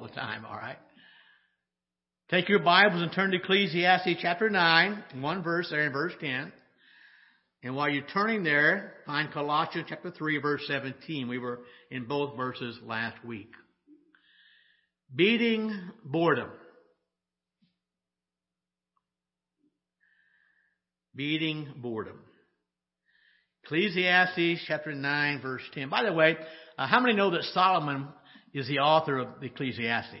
all the time, all right? Take your Bibles and turn to Ecclesiastes chapter 9, one verse there in verse 10. And while you're turning there, find Colossians chapter 3, verse 17. We were in both verses last week. Beating boredom. Beating boredom. Ecclesiastes chapter 9, verse 10. By the way, uh, how many know that Solomon is the author of Ecclesiastes?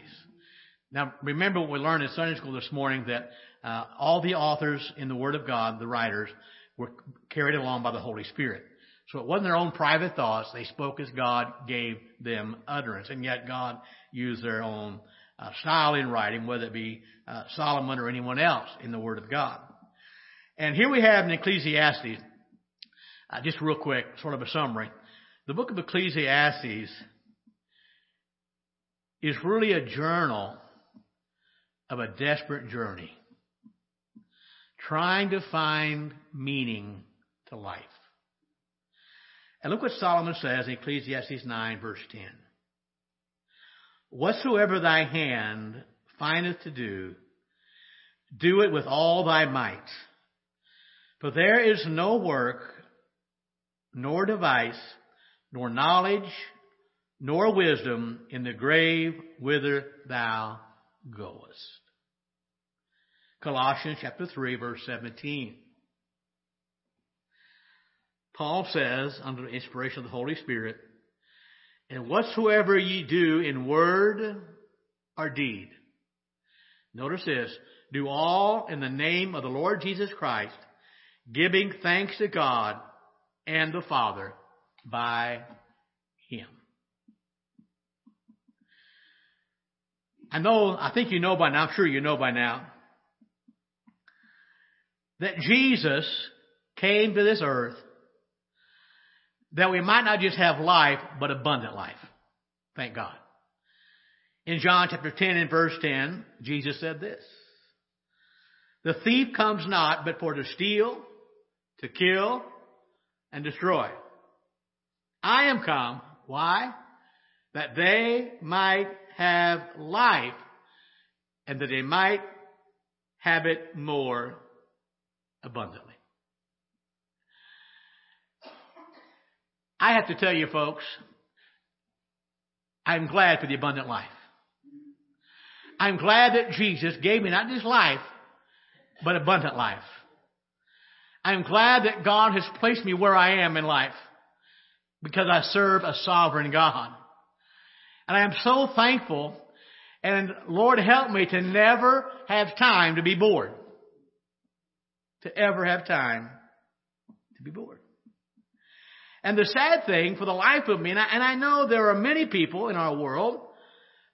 Now, remember what we learned in Sunday school this morning that uh, all the authors in the Word of God, the writers, were carried along by the Holy Spirit. So it wasn't their own private thoughts. They spoke as God gave them utterance. And yet God used their own uh, style in writing, whether it be uh, Solomon or anyone else in the Word of God. And here we have in Ecclesiastes, uh, just real quick, sort of a summary. The book of Ecclesiastes is really a journal of a desperate journey trying to find meaning to life. And look what Solomon says in Ecclesiastes 9 verse 10. Whatsoever thy hand findeth to do, do it with all thy might. For there is no work, nor device, nor knowledge, nor wisdom in the grave whither thou goest. Colossians chapter 3 verse 17. Paul says, under the inspiration of the Holy Spirit, and whatsoever ye do in word or deed, notice this, do all in the name of the Lord Jesus Christ, giving thanks to God and the Father by Him. I know, I think you know by now, I'm sure you know by now, that Jesus came to this earth that we might not just have life, but abundant life. Thank God. In John chapter 10 and verse 10, Jesus said this. The thief comes not but for to steal, to kill, and destroy. I am come. Why? That they might have life and that they might have it more abundantly. I have to tell you folks, I'm glad for the abundant life. I'm glad that Jesus gave me not just life, but abundant life. I'm glad that God has placed me where I am in life because I serve a sovereign God. And I am so thankful and Lord help me to never have time to be bored to ever have time to be bored. And the sad thing for the life of me, and I, and I know there are many people in our world,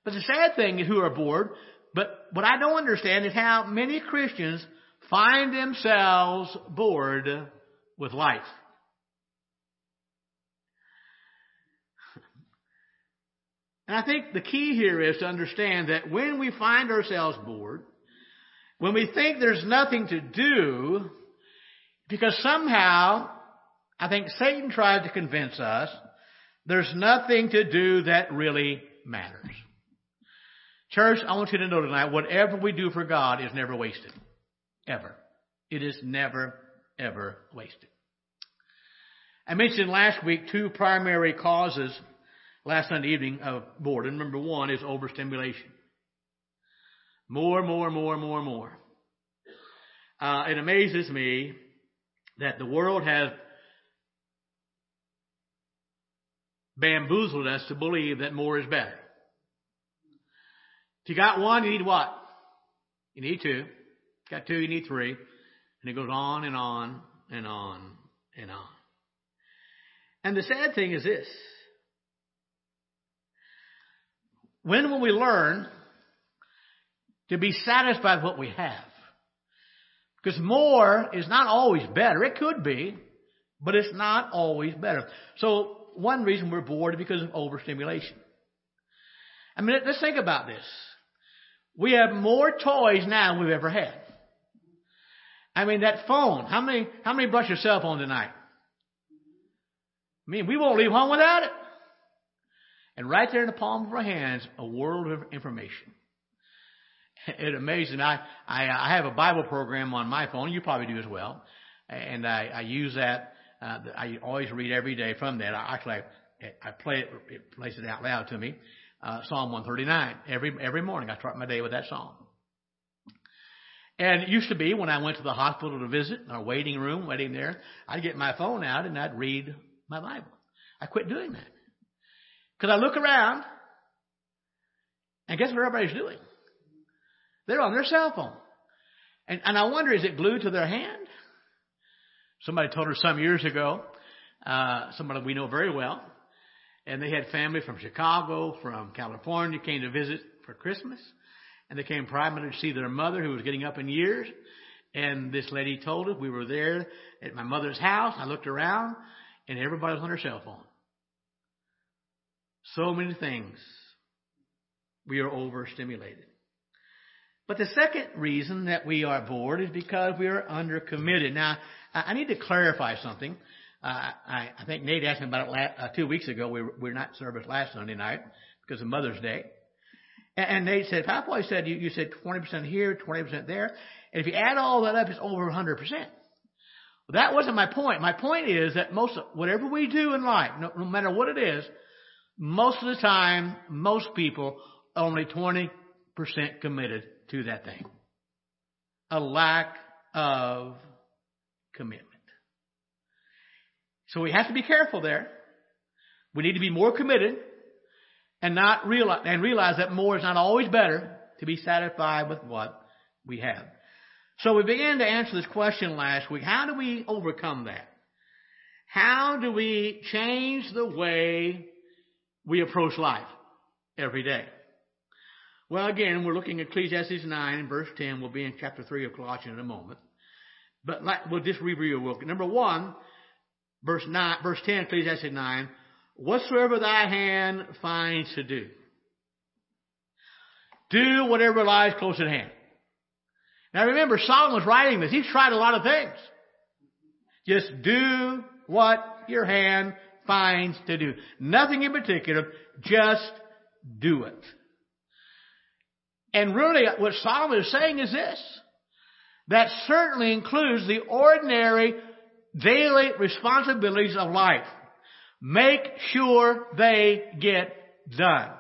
but the sad thing is who are bored, but what I don't understand is how many Christians find themselves bored with life. And I think the key here is to understand that when we find ourselves bored, when we think there's nothing to do, because somehow, I think Satan tried to convince us there's nothing to do that really matters. Church, I want you to know tonight, whatever we do for God is never wasted. Ever. It is never, ever wasted. I mentioned last week two primary causes last Sunday evening of boredom. Number one is overstimulation. More, more, more, more, more. Uh, it amazes me that the world has bamboozled us to believe that more is better. If you got one, you need what? You need two. Got two, you need three. And it goes on and on and on and on. And the sad thing is this. When will we learn to be satisfied with what we have. Because more is not always better. It could be, but it's not always better. So one reason we're bored is because of overstimulation. I mean, let's think about this. We have more toys now than we've ever had. I mean, that phone. How many, how many brush your cell phone tonight? I mean, we won't leave home without it. And right there in the palm of our hands, a world of information. It amazes me. I, I, I have a Bible program on my phone. You probably do as well. And I, I use that. Uh, I always read every day from that. I actually, I, I play it, it plays it out loud to me. Uh, Psalm 139. Every, every morning I start my day with that psalm. And it used to be when I went to the hospital to visit, in our waiting room, waiting there, I'd get my phone out and I'd read my Bible. I quit doing that. Because I look around, and guess what everybody's doing? They're on their cell phone. And, and I wonder, is it glued to their hand? Somebody told her some years ago, uh, somebody we know very well, and they had family from Chicago, from California, came to visit for Christmas, and they came primarily to see their mother, who was getting up in years. And this lady told us we were there at my mother's house. I looked around, and everybody was on their cell phone. So many things. We are overstimulated. But the second reason that we are bored is because we are undercommitted. Now, I need to clarify something. Uh, I, I think Nate asked me about it last, uh, two weeks ago. We were, we were not service last Sunday night because of Mother's Day. And, and Nate said, Papa, said, you, you said 20% here, 20% there. And if you add all that up, it's over 100%. Well, that wasn't my point. My point is that most, whatever we do in life, no, no matter what it is, most of the time, most people only 20% committed to that thing. A lack of commitment. So we have to be careful there. We need to be more committed and not realize, and realize that more is not always better to be satisfied with what we have. So we began to answer this question last week. How do we overcome that? How do we change the way we approach life every day? Well, again, we're looking at Ecclesiastes 9 and verse 10. We'll be in chapter 3 of Colossians in a moment. But we'll just review real quick. Number one, verse 9, verse 10, Ecclesiastes 9. Whatsoever thy hand finds to do, do whatever lies close at hand. Now remember, Solomon was writing this. He's tried a lot of things. Just do what your hand finds to do. Nothing in particular. Just do it. And really, what Solomon is saying is this. That certainly includes the ordinary daily responsibilities of life. Make sure they get done.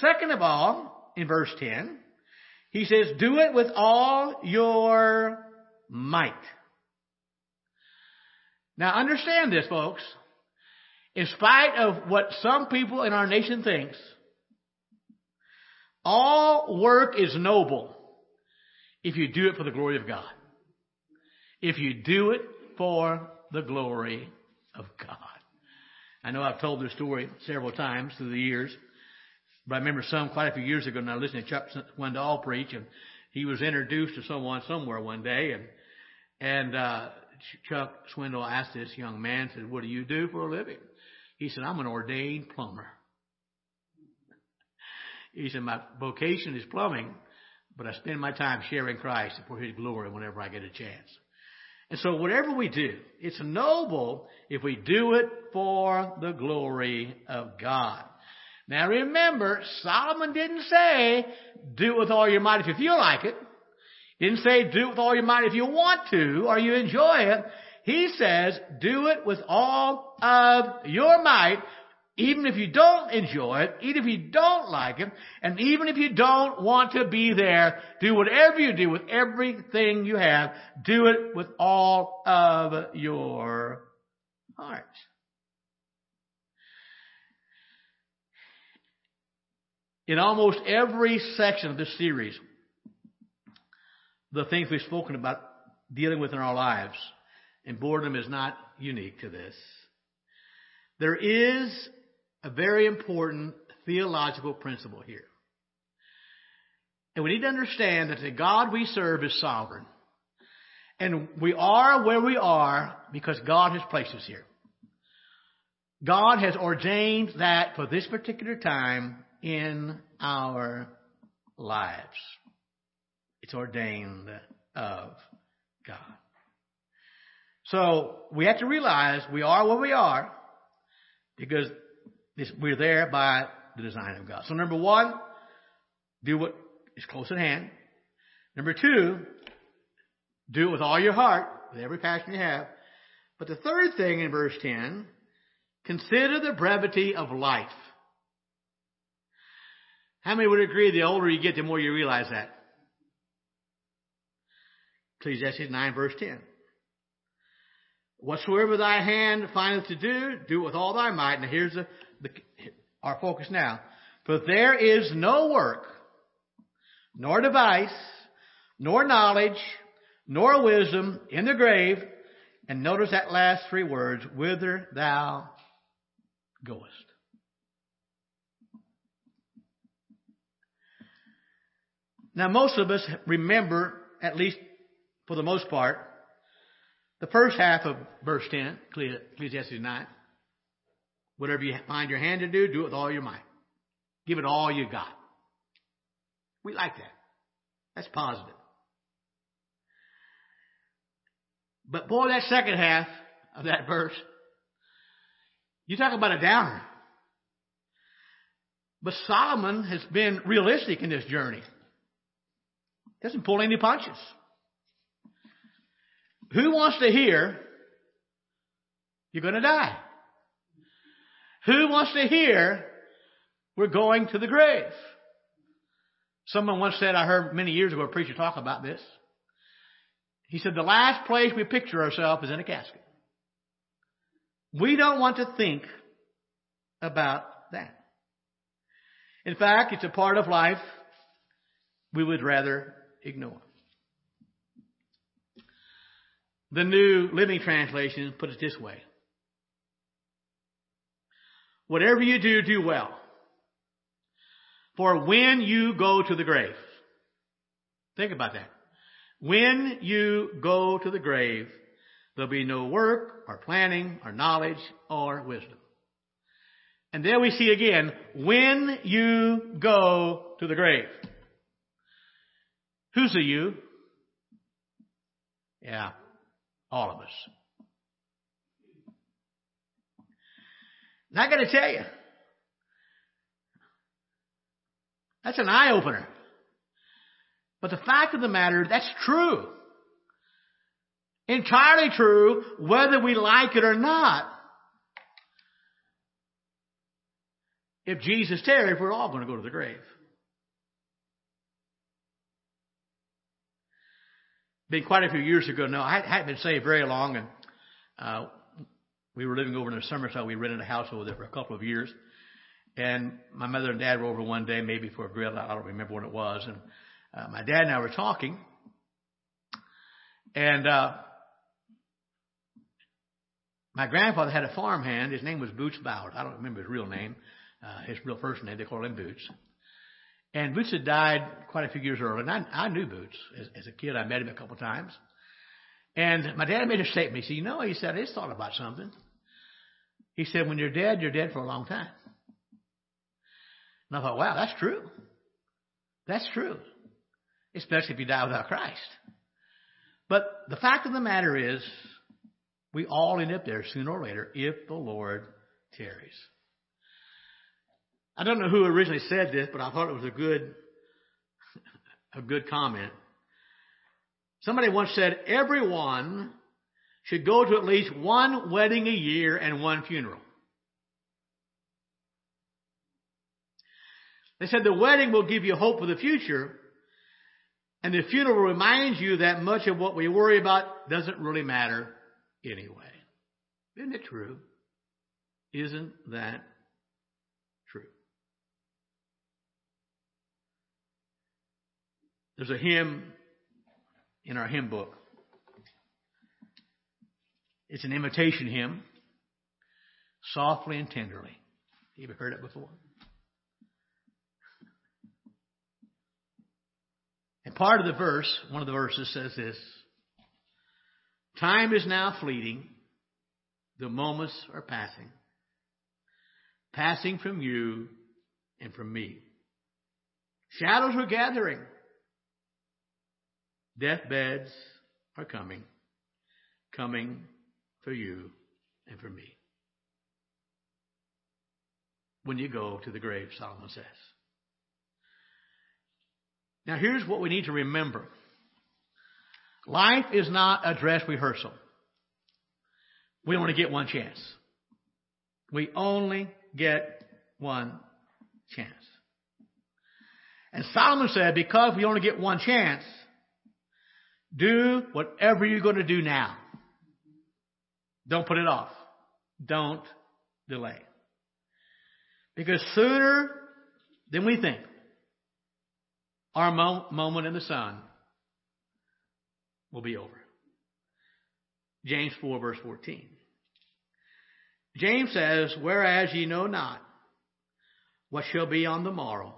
Second of all, in verse 10, he says, do it with all your might. Now understand this, folks. In spite of what some people in our nation thinks, all work is noble if you do it for the glory of God. If you do it for the glory of God. I know I've told this story several times through the years, but I remember some quite a few years ago, and I listened to Chuck Swindoll preach, and he was introduced to someone somewhere one day, and and uh, Chuck Swindoll asked this young man, said, "What do you do for a living?" He said, "I'm an ordained plumber." He said, my vocation is plumbing, but I spend my time sharing Christ for His glory whenever I get a chance. And so whatever we do, it's noble if we do it for the glory of God. Now remember, Solomon didn't say, do it with all your might if you feel like it. He didn't say, do it with all your might if you want to or you enjoy it. He says, do it with all of your might even if you don't enjoy it, even if you don't like it, and even if you don't want to be there, do whatever you do with everything you have, do it with all of your heart. In almost every section of this series, the things we've spoken about dealing with in our lives, and boredom is not unique to this. There is a very important theological principle here. And we need to understand that the God we serve is sovereign. And we are where we are because God has placed us here. God has ordained that for this particular time in our lives. It's ordained of God. So we have to realize we are where we are Because we're there by the design of God. So number one, do what is close at hand. Number two, do it with all your heart, with every passion you have. But the third thing in verse 10, consider the brevity of life. How many would agree the older you get, the more you realize that? Ecclesiastes 9 verse 10. Whatsoever thy hand findeth to do, do it with all thy might. Now here's the, the, our focus now. For there is no work, nor device, nor knowledge, nor wisdom in the grave. And notice that last three words, whither thou goest. Now most of us remember, at least for the most part, the first half of verse 10, Ecclesiastes 9. Whatever you find your hand to do, do it with all your might. Give it all you got. We like that. That's positive. But boy, that second half of that verse, you talk about a downer. But Solomon has been realistic in this journey. Doesn't pull any punches. Who wants to hear you're going to die? Who wants to hear we're going to the grave? Someone once said, I heard many years ago a preacher talk about this. He said, the last place we picture ourselves is in a casket. We don't want to think about that. In fact, it's a part of life we would rather ignore. The New Living Translation puts it this way. Whatever you do, do well. For when you go to the grave, think about that. When you go to the grave, there'll be no work or planning or knowledge or wisdom. And there we see again, when you go to the grave. Who's the you? Yeah, all of us. And I gotta tell you, that's an eye opener. But the fact of the matter, that's true. Entirely true, whether we like it or not. If Jesus tarries, we're all going to go to the grave. Been quite a few years ago now. I hadn't been saved very long, and uh, we were living over in the Somerset. We rented a house over there for a couple of years. And my mother and dad were over one day, maybe for a grill. I don't remember what it was. And uh, my dad and I were talking. And uh, my grandfather had a farmhand. His name was Boots Ballard. I don't remember his real name. Uh, his real first name, they called him Boots. And Boots had died quite a few years earlier, and I, I knew Boots as, as a kid. I met him a couple of times. And my dad made a statement. He said, "You know," he said, "I just thought about something." He said, "When you're dead, you're dead for a long time." And I thought, "Wow, that's true. That's true, especially if you die without Christ." But the fact of the matter is, we all end up there sooner or later if the Lord tarries. I don't know who originally said this, but I thought it was a good, a good comment. Somebody once said, everyone should go to at least one wedding a year and one funeral. They said the wedding will give you hope for the future, and the funeral reminds you that much of what we worry about doesn't really matter anyway. Isn't it true? Isn't that There's a hymn in our hymn book. It's an invitation hymn, softly and tenderly. You ever heard it before? And part of the verse, one of the verses says this Time is now fleeting, the moments are passing, passing from you and from me. Shadows are gathering Deathbeds are coming, coming for you and for me. when you go to the grave, Solomon says. Now, here's what we need to remember life is not a dress rehearsal. We only get one chance. We only get one chance. And Solomon said, because we only get one chance, do whatever you're going to do now. Don't put it off. Don't delay. Because sooner than we think, our mo- moment in the sun will be over. James 4 verse 14. James says, Whereas ye know not what shall be on the morrow,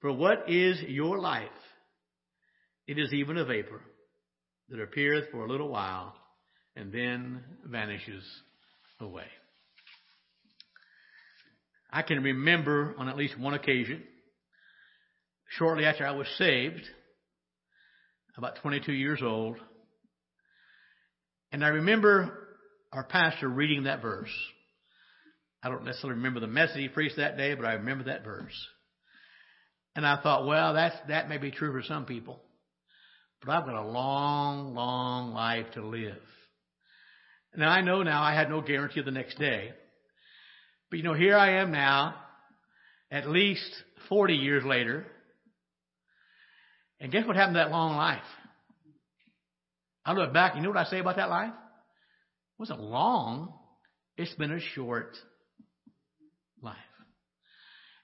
for what is your life? It is even a vapor that appeareth for a little while and then vanishes away. I can remember on at least one occasion, shortly after I was saved, about 22 years old, and I remember our pastor reading that verse. I don't necessarily remember the message he preached that day, but I remember that verse. And I thought, well, that's, that may be true for some people, but I've got a long, long life to live. Now I know now I had no guarantee of the next day, but you know, here I am now, at least 40 years later, and guess what happened to that long life? I look back, you know what I say about that life? It wasn't long. It's been a short life.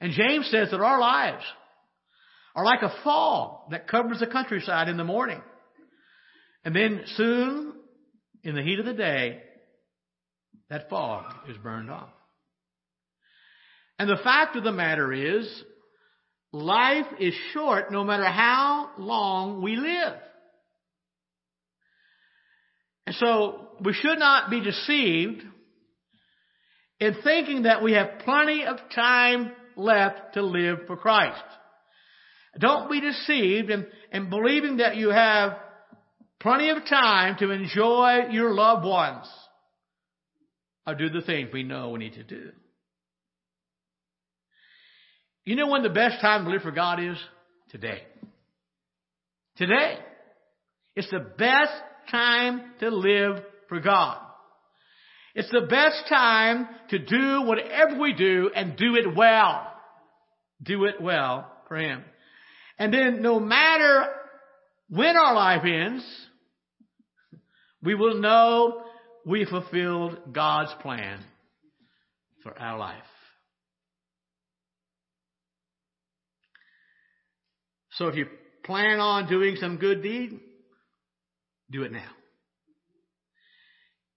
And James says that our lives are like a fog that covers the countryside in the morning. And then soon, in the heat of the day, that fog is burned off. And the fact of the matter is, life is short no matter how long we live. And so we should not be deceived in thinking that we have plenty of time left to live for Christ. Don't be deceived in, in believing that you have plenty of time to enjoy your loved ones or do the things we know we need to do. You know when the best time to live for God is? Today. Today. It's the best time to live for God. It's the best time to do whatever we do and do it well. Do it well for Him. And then no matter when our life ends, we will know we fulfilled God's plan for our life. So if you plan on doing some good deed, do it now.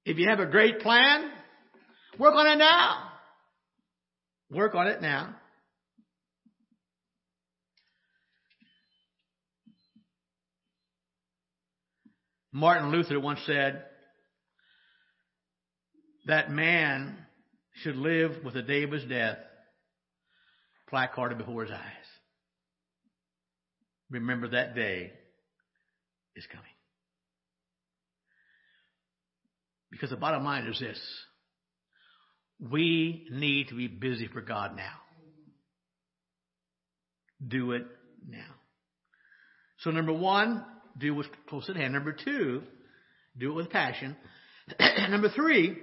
If you have a great plan, work on it now. Work on it now. Martin Luther once said that man should live with the day of his death placarded before his eyes. Remember that day is coming. Because the bottom line is this. We need to be busy for God now. Do it now. So number one, do what's close at hand. Number two, do it with passion. number three,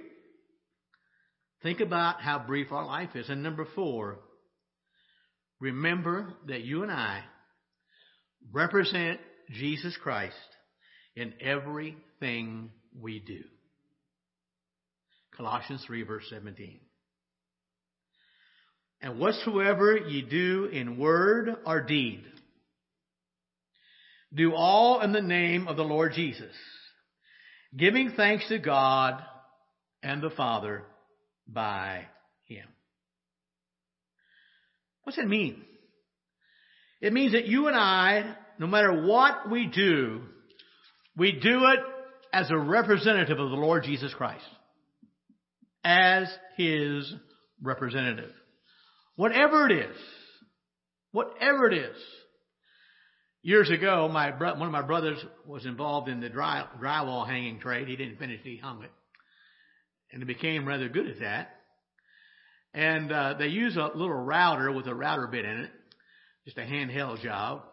think about how brief our life is. And number four, remember that you and I represent Jesus Christ in everything we do. Colossians 3 verse 17. And whatsoever ye do in word or deed, do all in the name of the Lord Jesus, giving thanks to God and the Father by Him. What's it mean? It means that you and I, no matter what we do, we do it as a representative of the Lord Jesus Christ as his representative. Whatever it is, whatever it is. Years ago, my bro- one of my brothers was involved in the dry, drywall hanging trade. He didn't finish; he hung it, and he became rather good at that. And uh, they use a little router with a router bit in it, just a handheld job.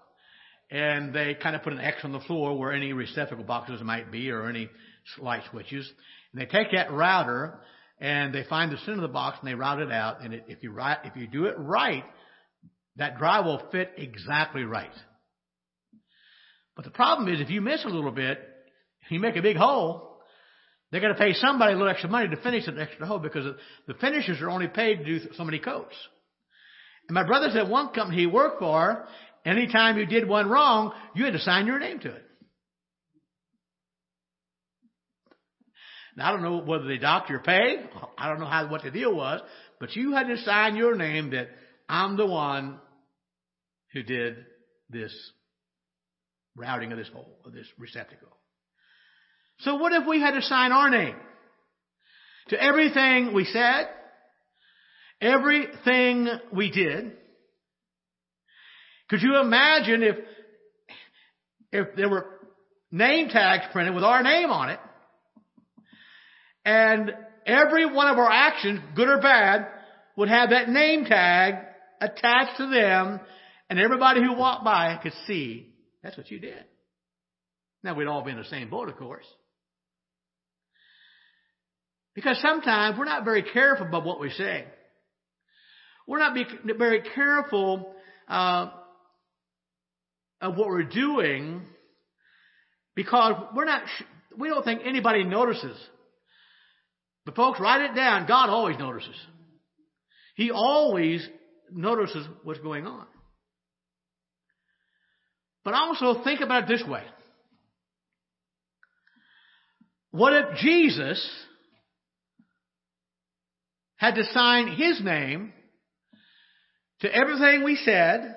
And they kind of put an X on the floor where any receptacle boxes might be or any light switches. And they take that router and they find the center of the box and they route it out. And it, if you if you do it right, that drywall fit exactly right. But the problem is if you miss a little bit, you make a big hole, they're going to pay somebody a little extra money to finish that extra hole because the finishers are only paid to do so many coats. And my brother said one company he worked for, anytime you did one wrong, you had to sign your name to it. Now I don't know whether they docked your pay. I don't know how what the deal was, but you had to sign your name that I'm the one who did this routing of this hole, of this receptacle. So what if we had to sign our name to everything we said, everything we did? Could you imagine if, if there were name tags printed with our name on it and every one of our actions, good or bad, would have that name tag attached to them and everybody who walked by could see that's what you did. Now we'd all be in the same boat, of course. Because sometimes we're not very careful about what we say. We're not very careful uh, of what we're doing because we're not. We don't think anybody notices. But folks, write it down. God always notices. He always notices what's going on. But also think about it this way. What if Jesus had to sign his name to everything we said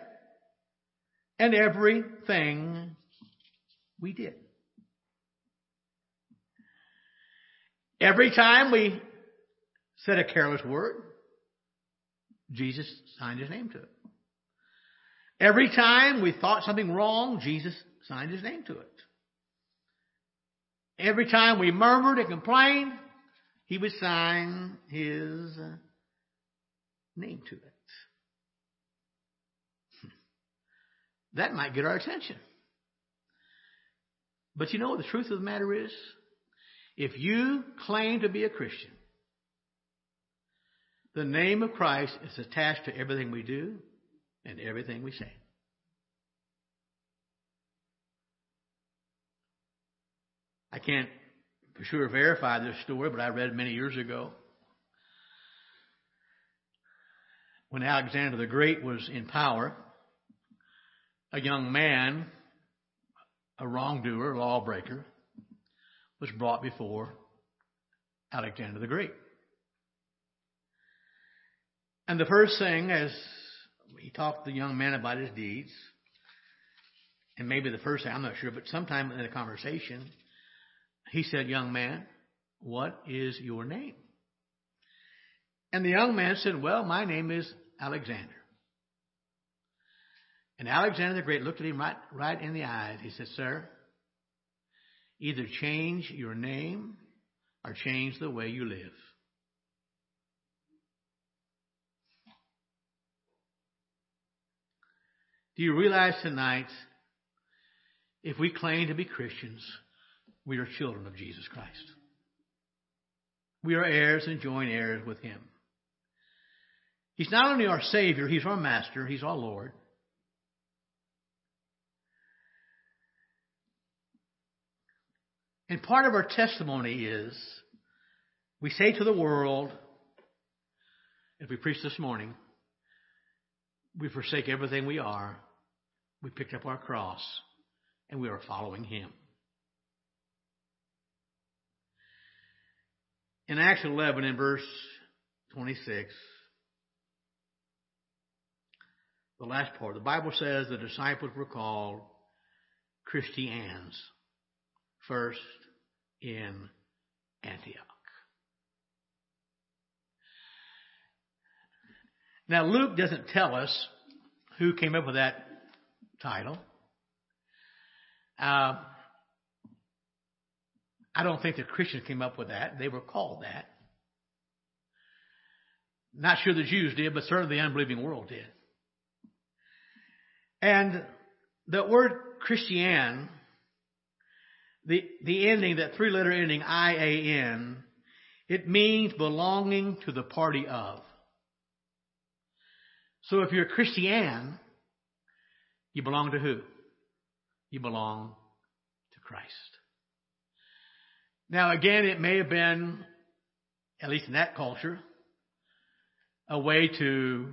and everything we did? Every time we said a careless word, Jesus signed his name to it. Every time we thought something wrong, Jesus signed his name to it. Every time we murmured and complained, he would sign his uh, name to it. That might get our attention. But you know what the truth of the matter is? If you claim to be a Christian, the name of Christ is attached to everything we do and everything we say. I can't for sure verify this story, but I read many years ago. When Alexander the Great was in power, a young man, a wrongdoer, lawbreaker, was brought before Alexander the Great. And the first thing, as he talked to the young man about his deeds, and maybe the first thing, I'm not sure, but sometime in the conversation, he said, Young man, what is your name? And the young man said, Well, my name is Alexander. And Alexander the Great looked at him right, right in the eyes. He said, Sir, either change your name or change the way you live. Do you realize tonight, if we claim to be Christians, we are children of Jesus Christ? We are heirs and joint heirs with Him. He's not only our Savior, He's our Master, He's our Lord. And part of our testimony is we say to the world, as we preached this morning, we forsake everything we are we picked up our cross and we are following him. In Acts 11, in verse 26, the last part, the Bible says the disciples were called Christians first in Antioch. Now, Luke doesn't tell us who came up with that title. Uh, I don't think the Christians came up with that. They were called that. Not sure the Jews did, but certainly the unbelieving world did. And the word Christian, the, the ending, that three letter ending, I-A-N, it means belonging to the party of. So if you're a Christian, you belong to who? You belong to Christ. Now again, it may have been, at least in that culture, a way to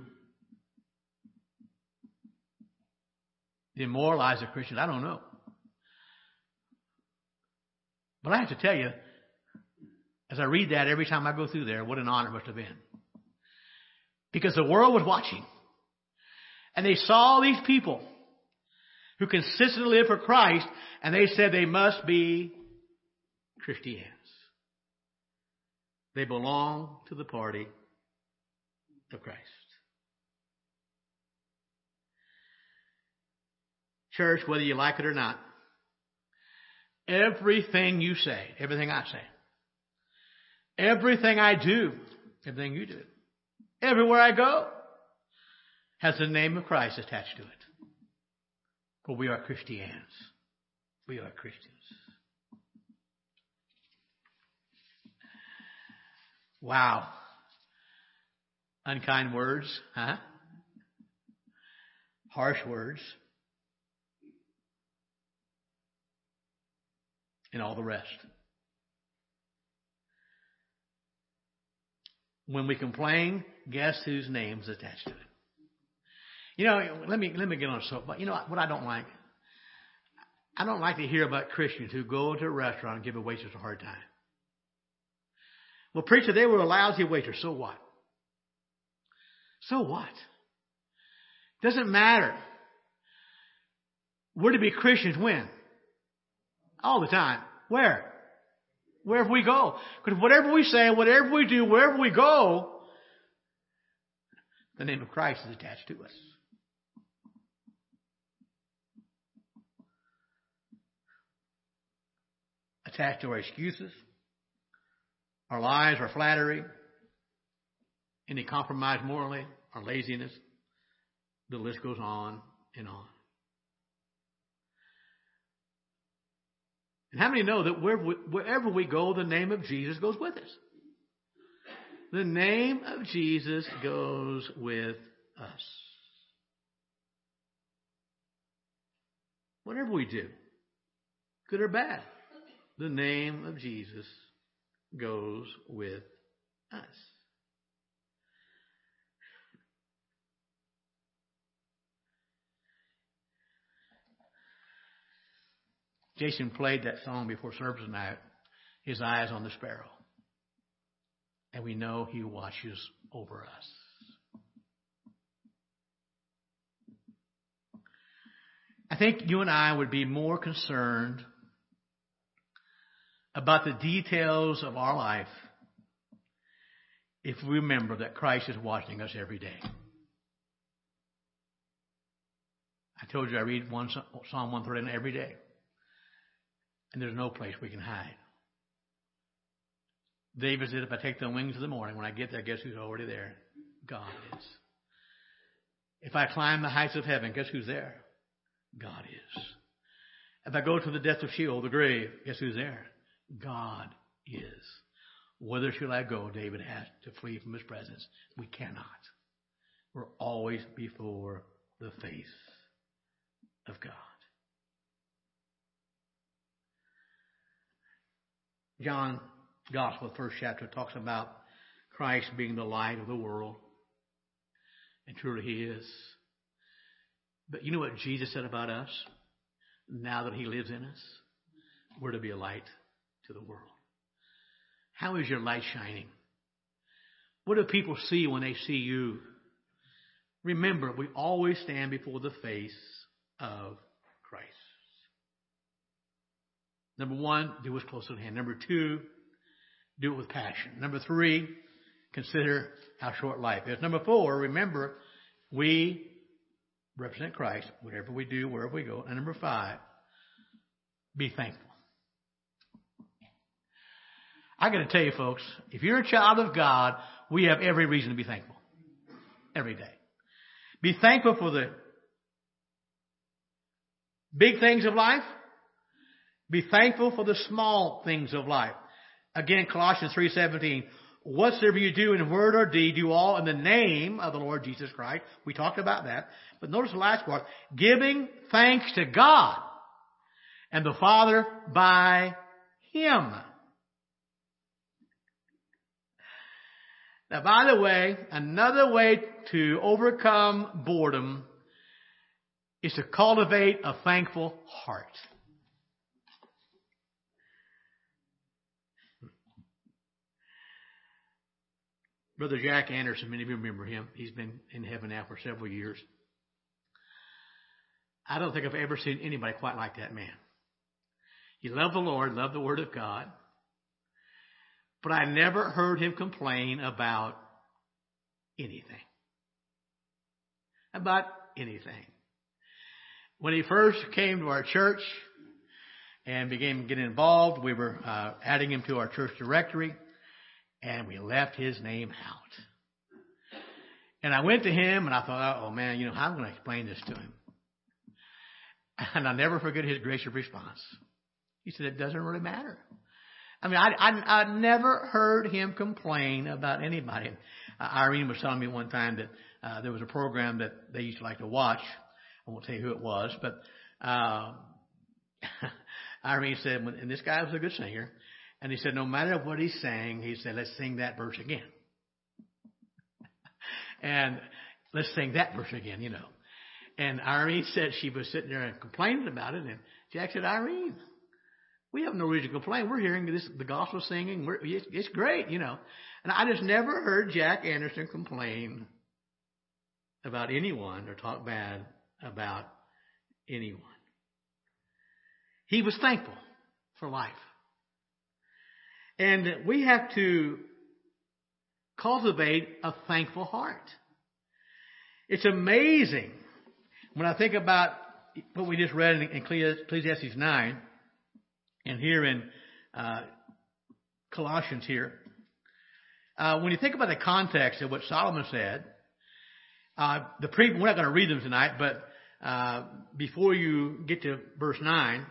demoralize a Christian. I don't know. But I have to tell you, as I read that every time I go through there, what an honor it must have been. Because the world was watching. And they saw these people who consistently live for Christ, and they said they must be Christians. They belong to the party of Christ. Church, whether you like it or not, everything you say, everything I say, everything I do, everything you do, everywhere I go, has the name of Christ attached to it. For we are Christians. We are Christians. Wow. Unkind words, huh? Harsh words. And all the rest. When we complain, guess whose name's attached to it? You know, let me let me get on a soapbox. You know what I don't like? I don't like to hear about Christians who go to a restaurant and give a waitress a hard time. Well, preacher, they were a lousy waitress. So what? So what? Doesn't matter. We're to be Christians when? All the time. Where? Wherever we go. Because whatever we say, whatever we do, wherever we go, the name of Christ is attached to us. Attached to our excuses, our lies, our flattery, any compromise morally, our laziness. The list goes on and on. And how many know that wherever we, wherever we go, the name of Jesus goes with us? The name of Jesus goes with us. Whatever we do, good or bad, the name of Jesus goes with us. Jason played that song before service tonight, His Eyes on the Sparrow. And we know He watches over us. I think you and I would be more concerned about the details of our life if we remember that Christ is watching us every day. I told you I read one Psalm 139 every day. And there's no place we can hide. David said, if I take the wings of the morning, when I get there, guess who's already there? God is. If I climb the heights of heaven, guess who's there? God is. If I go to the depths of Sheol, the grave, guess who's there? God is. Whither shall I go? David has to flee from his presence. We cannot. We're always before the face of God. John Gospel, first chapter, talks about Christ being the light of the world. And truly he is. But you know what Jesus said about us? Now that he lives in us, we're to be a light to the world. How is your light shining? What do people see when they see you? Remember, we always stand before the face of Christ. Number one, do what's close at hand. Number two, do it with passion. Number three, consider how short life is. Number four, remember, we represent Christ, whatever we do, wherever we go. And number five, be thankful. I got to tell you, folks, if you're a child of God, we have every reason to be thankful. every day. Be thankful for the big things of life. Be thankful for the small things of life. Again, Colossians 3.17, whatsoever you do in word or deed, do all in the name of the Lord Jesus Christ. We talked about that. But notice the last part, giving thanks to God and the Father by Him. Now, by the way, another way to overcome boredom is to cultivate a thankful heart. Brother Jack Anderson, many of you remember him. He's been in heaven now for several years. I don't think I've ever seen anybody quite like that man. He loved the Lord, loved the Word of God, but I never heard him complain about anything. About anything. When he first came to our church and began getting involved, we were uh, adding him to our church directory and we left his name out. And I went to him and I thought, oh man, you know, how am I going to explain this to him? And I'll never forget his gracious response. He said, it doesn't really matter. I mean, I, I, I never heard him complain about anybody. Uh, Irene was telling me one time that uh, there was a program that they used to like to watch. I won't tell you who it was, but uh, Irene said, and this guy was a good singer, and he said, no matter what he's saying, he said, let's sing that verse again. and let's sing that verse again, you know. And Irene said she was sitting there and complaining about it. And Jack said, Irene, we have no reason to complain. We're hearing this, the gospel singing. We're, it's, it's great, you know. And I just never heard Jack Anderson complain about anyone or talk bad about anyone. He was thankful for life. And we have to cultivate a thankful heart. It's amazing when I think about what we just read in Ecclesiastes 9 and here in uh, Colossians here. Uh, when you think about the context of what Solomon said, uh, the pre- we're not going to read them tonight, but uh, before you get to verse 9,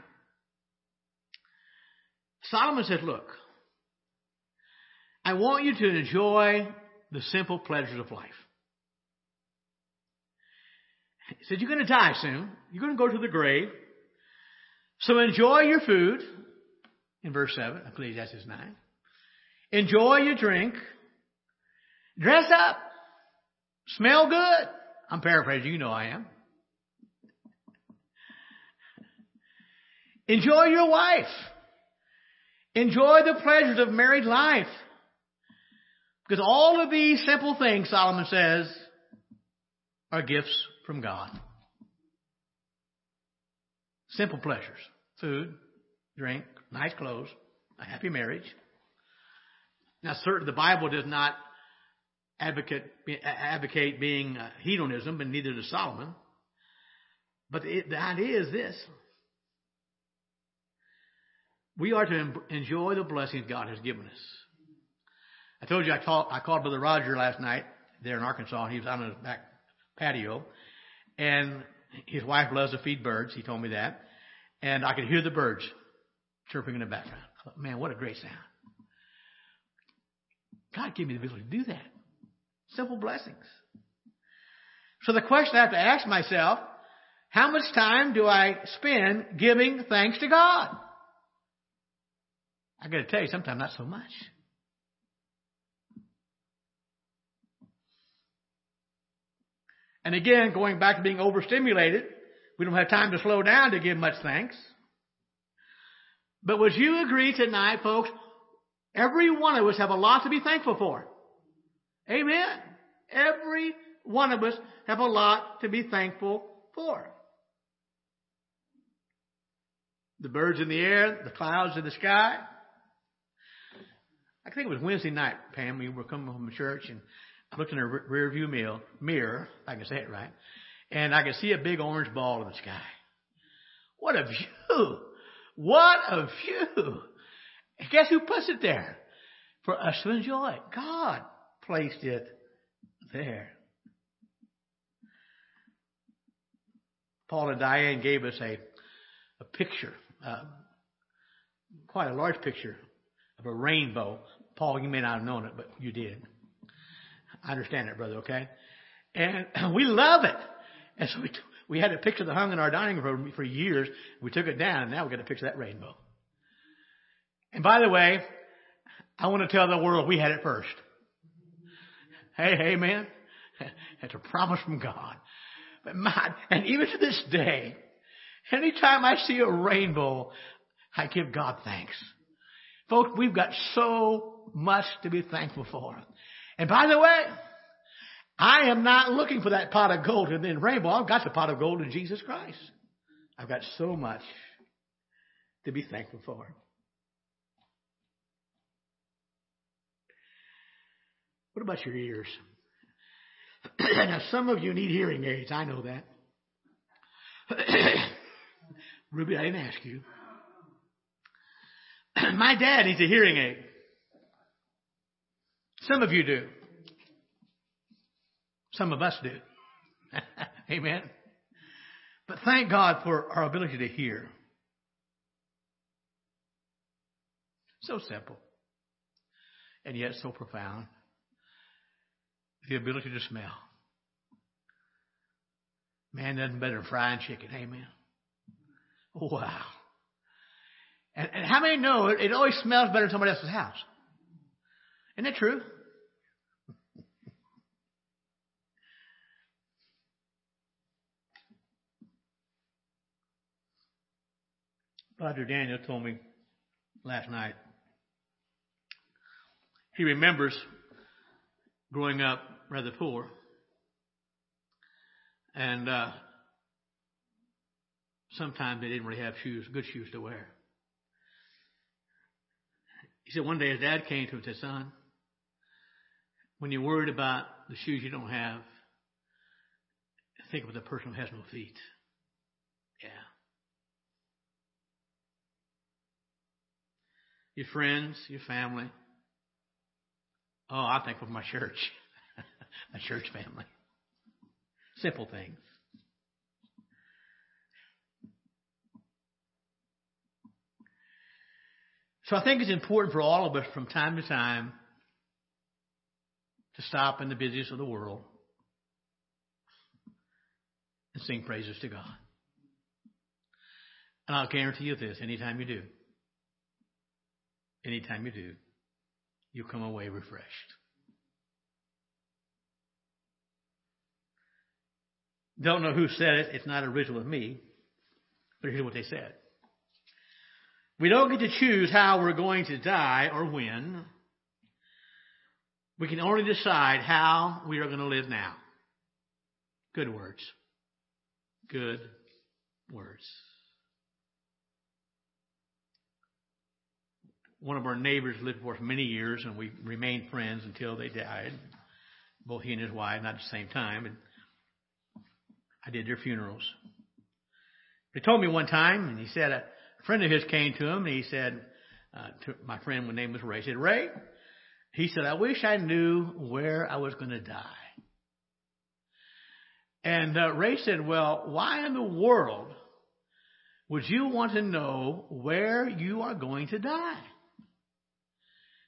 Solomon says, look, I want you to enjoy the simple pleasures of life. He said, You're going to die soon. You're going to go to the grave. So enjoy your food, in verse 7, Ecclesiastes 9. Enjoy your drink. Dress up. Smell good. I'm paraphrasing, you know I am. Enjoy your wife. Enjoy the pleasures of married life. Because all of these simple things, Solomon says, are gifts from God. Simple pleasures. Food, drink, nice clothes, a happy marriage. Now, certainly the Bible does not advocate, advocate being uh, hedonism, but neither does Solomon. But the, the idea is this. We are to enjoy the blessings God has given us. I told you I, talk, I called Brother Roger last night there in Arkansas, and he was out on his back patio, and his wife loves to feed birds. He told me that, and I could hear the birds chirping in the background. Thought, Man, what a great sound! God gave me the ability to do that. Simple blessings. So the question I have to ask myself: How much time do I spend giving thanks to God? I got to tell you, sometimes not so much. And again, going back to being overstimulated, we don't have time to slow down to give much thanks. But would you agree tonight, folks? Every one of us have a lot to be thankful for. Amen. Every one of us have a lot to be thankful for. The birds in the air, the clouds in the sky. I think it was Wednesday night, Pam. We were coming home from church and I looked in the rear view mirror, mirror, if I can say it right, and I could see a big orange ball in the sky. What a view! What a view! And guess who puts it there? For us to enjoy. God placed it there. Paul and Diane gave us a, a picture, uh, quite a large picture of a rainbow. Paul, you may not have known it, but you did. I understand it, brother, okay? And we love it. And so we, t- we had a picture that hung in our dining room for years. We took it down, and now we got a picture of that rainbow. And by the way, I want to tell the world we had it first. Hey, hey, man. That's a promise from God. But my, and even to this day, anytime I see a rainbow, I give God thanks. Folks, we've got so much to be thankful for. And by the way, I am not looking for that pot of gold and then rainbow. I've got the pot of gold in Jesus Christ. I've got so much to be thankful for. What about your ears? now, some of you need hearing aids. I know that. Ruby, I didn't ask you. My dad needs a hearing aid. Some of you do. Some of us do. Amen. But thank God for our ability to hear. So simple. And yet so profound. The ability to smell. Man, nothing better than frying chicken. Amen. Wow. And, and how many know it, it always smells better in somebody else's house? Isn't that true? Father Daniel told me last night. He remembers growing up rather poor. And uh, sometimes they didn't really have shoes, good shoes to wear. He said one day his dad came to him and said, Son, when you're worried about the shoes you don't have, think of the person who has no feet. Yeah. Your friends, your family. Oh, I think of my church, my church family. Simple things. So I think it's important for all of us from time to time to stop in the business of the world and sing praises to God. And I'll guarantee you this anytime you do, anytime you do, you come away refreshed. Don't know who said it. It's not original with me. But here's what they said. We don't get to choose how we're going to die or when. We can only decide how we are going to live now. Good words. Good words. One of our neighbors lived for us many years, and we remained friends until they died. Both he and his wife, not at the same time. And I did their funerals. He told me one time, and he said a friend of his came to him, and he said, uh, to my friend, my name was Ray. He said, Ray, he said, I wish I knew where I was going to die. And uh, Ray said, Well, why in the world would you want to know where you are going to die?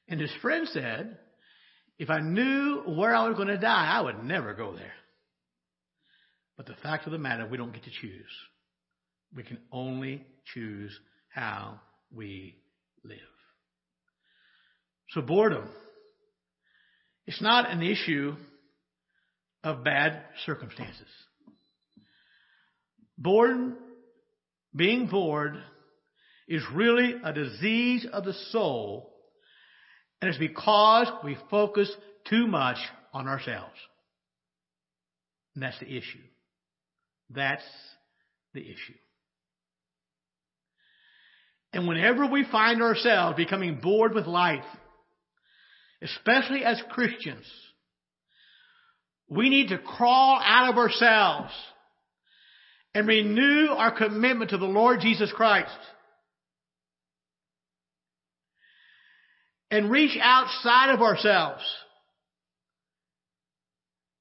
And his friend said, If I knew where I was going to die, I would never go there. But the fact of the matter, we don't get to choose. We can only choose how we live. So boredom. It's not an issue of bad circumstances. Bored, being bored is really a disease of the soul, and it's because we focus too much on ourselves. And that's the issue. That's the issue. And whenever we find ourselves becoming bored with life, especially as Christians, we need to crawl out of ourselves and renew our commitment to the Lord Jesus Christ. And reach outside of ourselves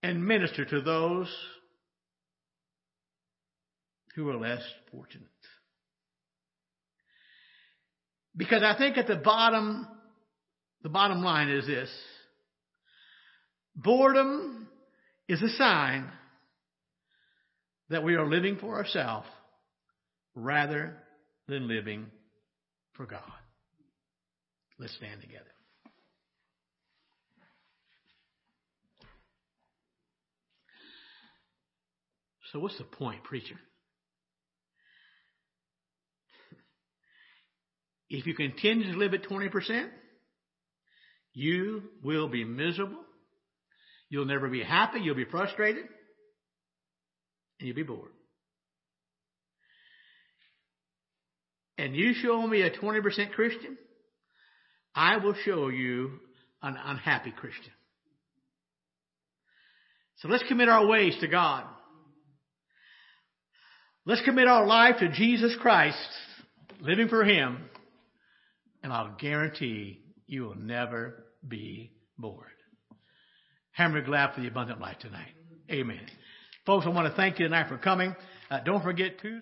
and minister to those who are less fortunate. Because I think at the bottom, the bottom line is this. Boredom is a sign that we are living for ourselves rather than living for God. Let's stand together. So, what's the point, preacher? If you continue to live at 20%, you will be miserable. You'll never be happy. You'll be frustrated. And you'll be bored. And you show me a 20% Christian, I will show you an unhappy Christian. So let's commit our ways to God. Let's commit our life to Jesus Christ, living for Him, and I'll guarantee you will never be bored. Hammer glad for the abundant life tonight. Amen. Folks, I want to thank you tonight for coming. Uh, don't forget to.